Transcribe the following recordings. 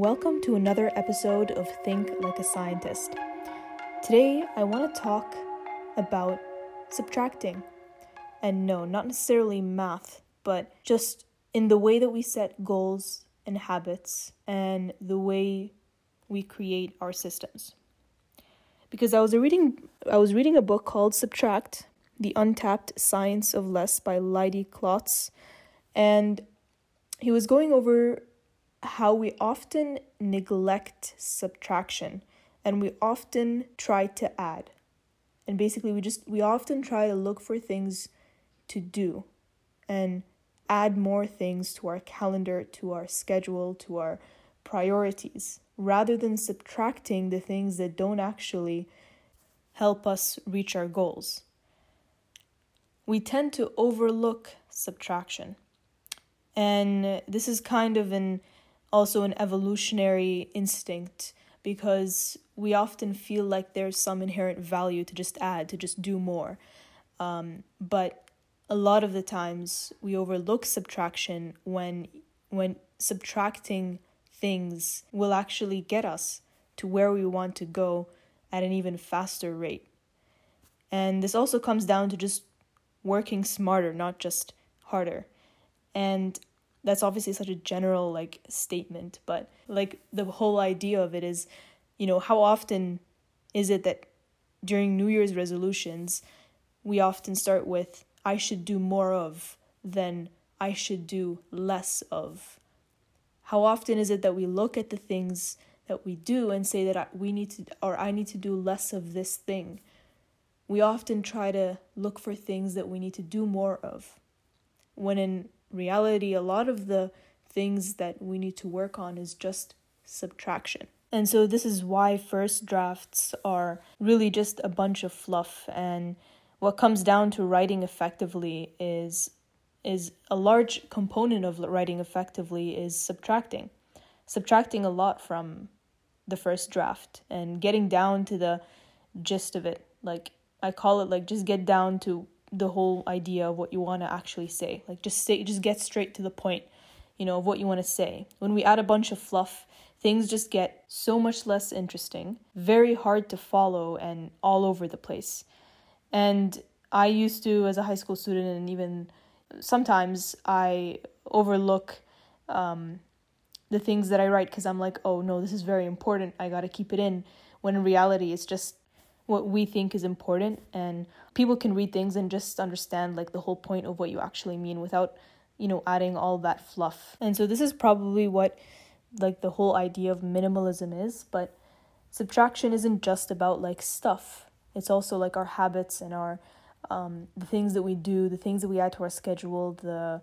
Welcome to another episode of Think Like a Scientist. Today, I want to talk about subtracting. And no, not necessarily math, but just in the way that we set goals and habits and the way we create our systems. Because I was reading I was reading a book called Subtract: The Untapped Science of Less by Leidy Klotz, and he was going over how we often neglect subtraction and we often try to add. And basically we just we often try to look for things to do and add more things to our calendar, to our schedule, to our priorities rather than subtracting the things that don't actually help us reach our goals. We tend to overlook subtraction. And this is kind of an also an evolutionary instinct because we often feel like there's some inherent value to just add, to just do more. Um, but a lot of the times we overlook subtraction when when subtracting things will actually get us to where we want to go at an even faster rate. And this also comes down to just working smarter, not just harder. And that's obviously such a general like statement but like the whole idea of it is you know how often is it that during new year's resolutions we often start with i should do more of than i should do less of. How often is it that we look at the things that we do and say that we need to or i need to do less of this thing. We often try to look for things that we need to do more of when in reality, a lot of the things that we need to work on is just subtraction. And so, this is why first drafts are really just a bunch of fluff. And what comes down to writing effectively is is a large component of writing effectively is subtracting subtracting a lot from the first draft and getting down to the gist of it like i call it like just get down to the whole idea of what you want to actually say. Like just say just get straight to the point, you know, of what you want to say. When we add a bunch of fluff, things just get so much less interesting, very hard to follow and all over the place. And I used to as a high school student and even sometimes I overlook um, the things that I write because I'm like, oh no, this is very important. I got to keep it in. When in reality, it's just what we think is important and people can read things and just understand like the whole point of what you actually mean without you know adding all that fluff. And so this is probably what like the whole idea of minimalism is but subtraction isn't just about like stuff. It's also like our habits and our um, the things that we do the things that we add to our schedule the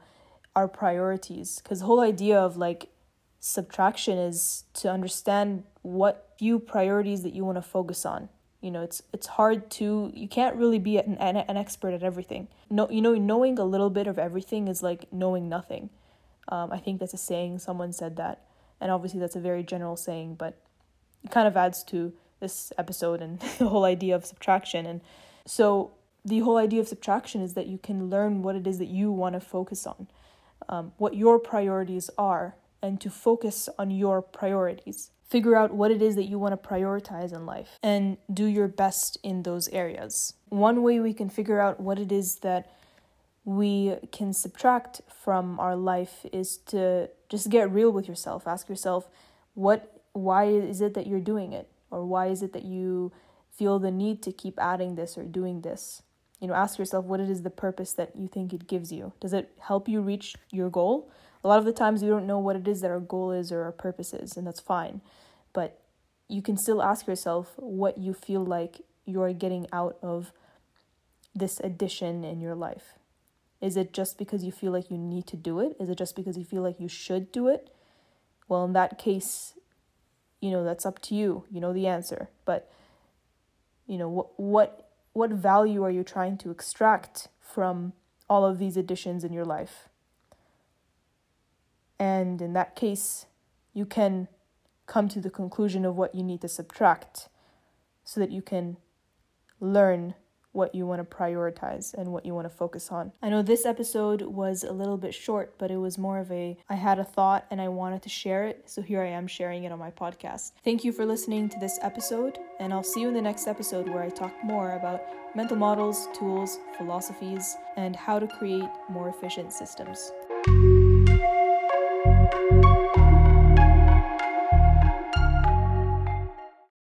our priorities. Because the whole idea of like subtraction is to understand what few priorities that you want to focus on you know it's it's hard to you can't really be an, an, an expert at everything. No you know knowing a little bit of everything is like knowing nothing. Um, i think that's a saying someone said that. And obviously that's a very general saying but it kind of adds to this episode and the whole idea of subtraction. And so the whole idea of subtraction is that you can learn what it is that you want to focus on um, what your priorities are and to focus on your priorities Figure out what it is that you want to prioritize in life and do your best in those areas. One way we can figure out what it is that we can subtract from our life is to just get real with yourself. Ask yourself, what why is it that you're doing it? Or why is it that you feel the need to keep adding this or doing this? You know, ask yourself what it is the purpose that you think it gives you. Does it help you reach your goal? A lot of the times we don't know what it is that our goal is or our purpose is, and that's fine. But you can still ask yourself what you feel like you're getting out of this addition in your life. Is it just because you feel like you need to do it? Is it just because you feel like you should do it? Well, in that case, you know, that's up to you. You know the answer. But you know, what what what value are you trying to extract from all of these additions in your life? And in that case, you can come to the conclusion of what you need to subtract so that you can learn what you want to prioritize and what you want to focus on. I know this episode was a little bit short, but it was more of a I had a thought and I wanted to share it, so here I am sharing it on my podcast. Thank you for listening to this episode, and I'll see you in the next episode where I talk more about mental models, tools, philosophies, and how to create more efficient systems.